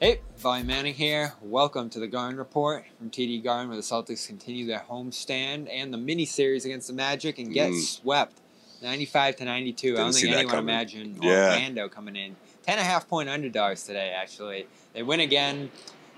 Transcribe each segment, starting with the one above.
Hey, Bobby Manning here. Welcome to the Garden Report from TD Garden, where the Celtics continue their homestand and the mini series against the Magic and get Mm. swept 95 to 92. I Didn't don't think anyone imagined Yeah. Orlando coming in. 10 and a point underdogs today, actually. They win again.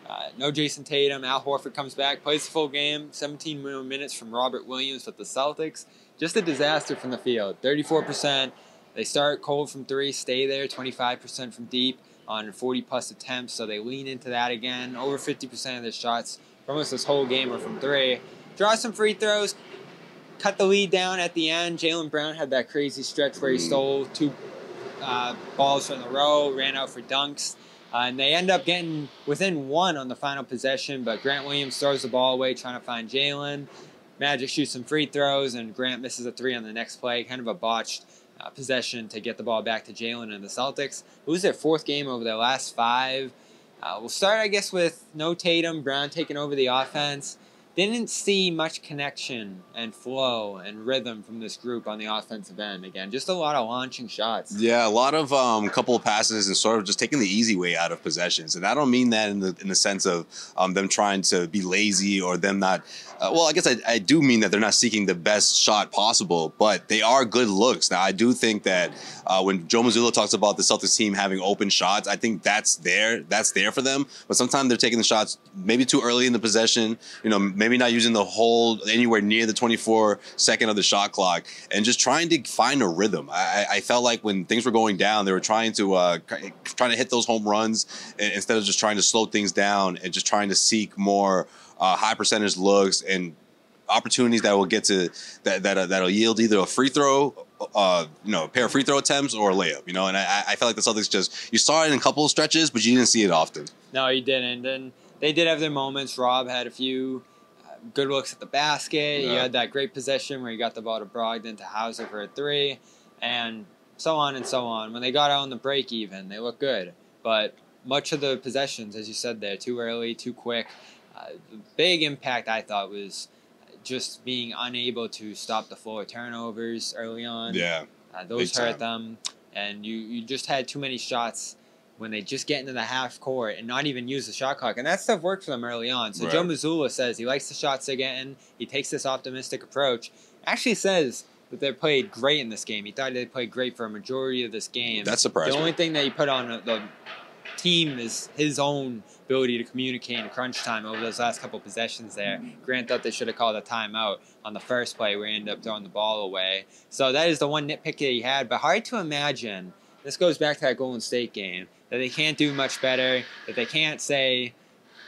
Uh, no Jayson Tatum. Al Horford comes back, plays the full game. 17 more minutes from Robert Williams with the Celtics. Just a disaster from the field. 34%. They start cold from three, stay there, 25% from deep on 40 plus attempts. So they lean into that again. Over 50% of their shots for almost this whole game are from three. Draw some free throws, cut the lead down at the end. Jaylen Brown had that crazy stretch where he Mm. stole two uh, balls from the row, ran out for dunks. Uh, and they end up getting within one on the final possession, but Grant Williams throws the ball away trying to find Jaylen. Magic shoots some free throws, and Grant misses a three on the next play. Kind of a botched uh, possession to get the ball back to Jaylen and the Celtics. Lose their fourth game over their last five. Uh, we'll start, I guess, with no Tatum, Brown taking over the offense. Didn't see much connection and flow and rhythm from this group on the offensive end. Again, just a lot of launching shots. Yeah, a lot of um, couple of passes and sort of just taking the easy way out of possessions, and I don't mean that in the in the sense of um, them trying to be lazy or them not. Uh, well, I guess I, I do mean that they're not seeking the best shot possible, but they are good looks. Now, I do think that uh, when Joe Mazzulla talks about the Celtics team having open shots, I think that's there. That's there for them. But sometimes they're taking the shots maybe too early in the possession. You know, maybe not using the whole anywhere near the 24 second of the shot clock, and just trying to find a rhythm. I, I- felt like when things were going down, they were trying to uh, trying to hit those home runs instead of just trying to slow things down and just trying to seek more uh, high percentage looks and opportunities that will get to that that uh, that'll yield either a free throw, uh, you know, a pair of free throw attempts or a layup. You know, and I, I felt like the Celtics just you saw it in a couple of stretches, but you didn't see it often. No, you didn't. And they did have their moments. Rob had a few good looks at the basket. Yeah. had that great possession where you got the ball to Brogdon to Hauser for a three, and so on and so on. When they got out on the break, even they looked good, but much of the possessions, as you said there, too early, too quick. Uh, the big impact I thought was just being unable to stop the flow of turnovers early on. Yeah, Uh, those hurt them, and you, you just had too many shots when they just get into the half court and not even use the shot clock. And that stuff worked for them early on. So Right. Joe Mazzulla says he likes the shots they're getting. He takes this optimistic approach. Actually says that they played great in this game. He thought they played great for a majority of this game. That's surprised The only thing that he put on the team is his own ability to communicate in crunch time over those last couple possessions there. Grant thought they should have called a timeout on the first play where he ended up throwing the ball away. So that is the one nitpick that he had, but hard to imagine. This goes back to that Golden State game that they can't do much better, that they can't say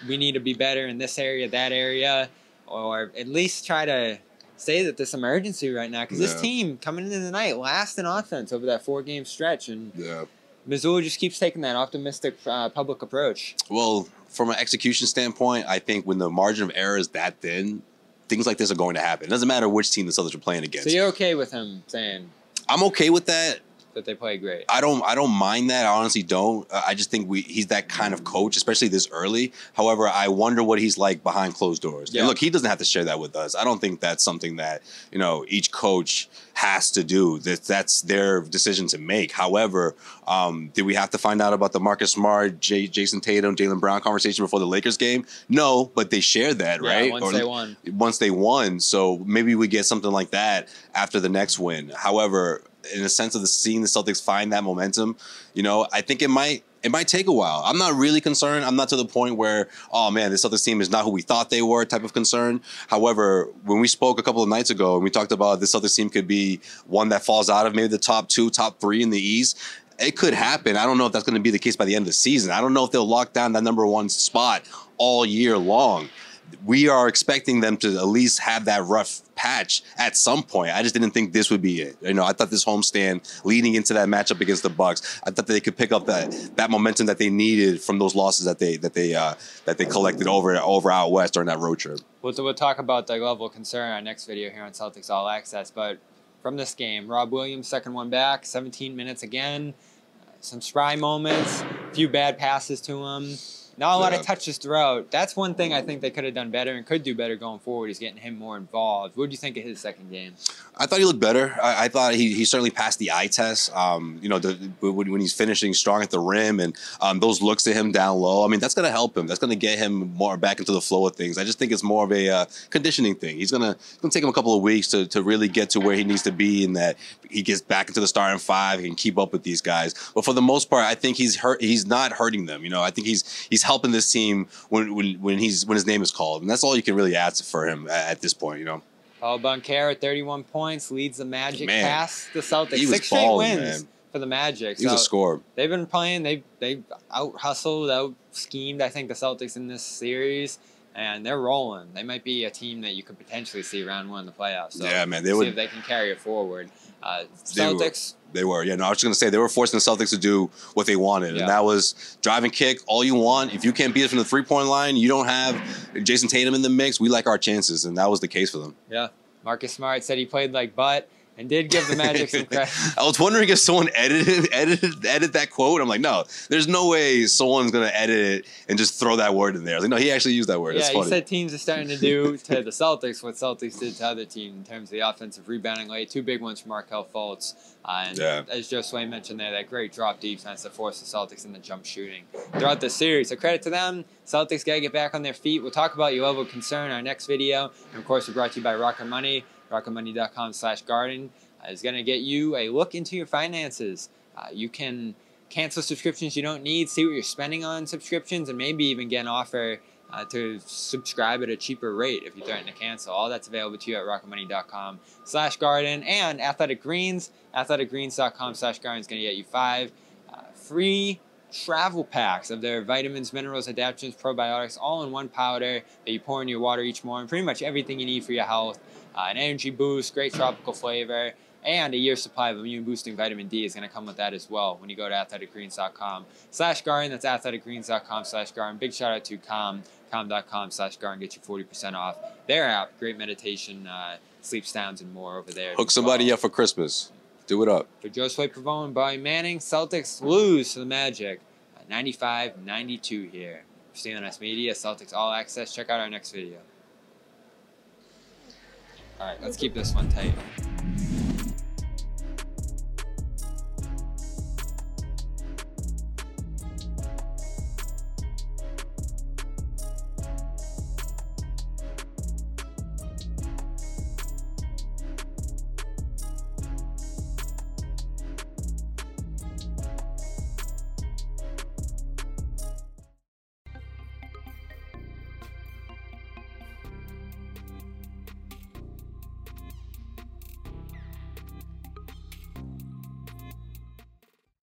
we need to be better in this area, that area, or at least try to say that this emergency right now because this team coming into the night last in offense over that four game stretch and yeah. Mazzulla just keeps taking that optimistic uh, public approach. Well, from an execution standpoint, I think when the margin of error is that thin, things like this are going to happen. It doesn't matter which team the Celtics are playing against. So you're okay with him saying I'm okay with that. That they play great? I don't I don't mind that. I honestly don't. Uh, I just think we he's that kind of coach, especially this early. However, I wonder what he's like behind closed doors. Yeah. And look, he doesn't have to share that with us. I don't think that's something that you know each coach has to do. That that's their decision to make. However, um, did we have to find out about the Marcus Smart, J- Jayson Tatum, Jaylen Brown conversation before the Lakers game? No, but they shared that, Yeah, right? once Or- they won. once they won. So maybe we get something like that after the next win. However, in a sense of the seeing the Celtics find that momentum, you know, I think it might it might take a while. I'm not really concerned. I'm not to the point where, oh man, this Celtics team is not who we thought they were type of concern. However, when we spoke a couple of nights ago and we talked about this Celtics team could be one that falls out of maybe the top two, top three in the East. It could happen. I don't know if that's going to be the case by the end of the season. I don't know if they'll lock down that number one spot all year long we are expecting them to at least have that rough patch at some point. I just didn't think this would be it. You know, I thought this homestand leading into that matchup against the Bucks, I thought they could pick up that that momentum that they needed from those losses that they that they uh, that they collected over over out west during that road trip. We'll, we'll talk about the level of concern in our next video here on Celtics All Access, but from this game, Rob Williams second one back, 17 minutes again, some spry moments, a few bad passes to him. Not a lot yeah. of touches throughout. That's one thing I think they could have done better and could do better going forward is getting him more involved. What do you think of his second game? I thought he looked better. I, I thought he, he certainly passed the eye test. Um, you know, the, when, when, he's finishing strong at the rim and um, those looks to him down low. I mean, that's going to help him. That's going to get him more back into the flow of things. I just think it's more of a uh, conditioning thing. He's going to take him a couple of weeks to, to really get to where he needs to be and that he gets back into the starting five and keep up with these guys. But for the most part, I think he's hurt. He's not hurting them. You know, I think he's he's helping this team when when when he's when his name is called, and that's all you can really ask for him at, at this point. You know. Paolo Banchero, 31 points, leads the Magic man, past the Celtics. Six straight wins man. for the Magic. He was so a score. They've been playing. They they out hustled, out schemed. I think the Celtics in this series and they're rolling. They might be a team that you could potentially see round one in the playoffs. So yeah, man, they see would. if they can carry it forward. Uh, Celtics. They were, they were, yeah. No, I was just gonna say they were forcing the Celtics to do what they wanted, yeah. and that was drive and kick all you want. If you can't beat it from the three point line, you don't have Jayson Tatum in the mix. We like our chances, and that was the case for them. Yeah, Marcus Smart said he played like butt and did give the Magic some credit. I was wondering if someone edited edited edit that quote. I'm like, no, there's no way someone's gonna edit it and just throw that word in there. I was like, no, he actually used that word. Yeah, he said teams are starting to do to the Celtics what Celtics did to other teams in terms of the offensive rebounding late. Two big ones from Markelle Fultz. Uh, and yeah. as Josue mentioned there, that great drop defense that forced the Celtics in the jump shooting throughout the series. So credit to them. Celtics got to get back on their feet. We'll talk about your level of concern in our next video. And of course, we're brought to you by Rocket Money, rocketmoney.com slash garden is going to get you a look into your finances. Uh, you can cancel subscriptions you don't need, see what you're spending on subscriptions, and maybe even get an offer uh, to subscribe at a cheaper rate if you threaten to cancel. All that's available to you at rocketmoney.com slash garden and Athletic Greens. Athleticgreens.com slash garden is going to get you five uh, free travel packs of their vitamins, minerals, adaptogens, probiotics, all in one powder that you pour in your water each morning. Pretty much everything you need for your health. Uh, an energy boost, great tropical flavor and a year's supply of immune boosting vitamin D is going to come with that as well when you go to athleticgreens.com slash garden. That's athleticgreens.com slash garden. Big shout out to Calm, calm.com slash garden. Get you 40% off their app. Great meditation, uh, sleep sounds, and more over there. Hook somebody up for Christmas. Do it up. For Josue Pavone and Bobby Manning, Celtics lose to the Magic. 95-92 here. For CLNS Media, Celtics All Access. Check out our next video. All right, let's keep this one tight.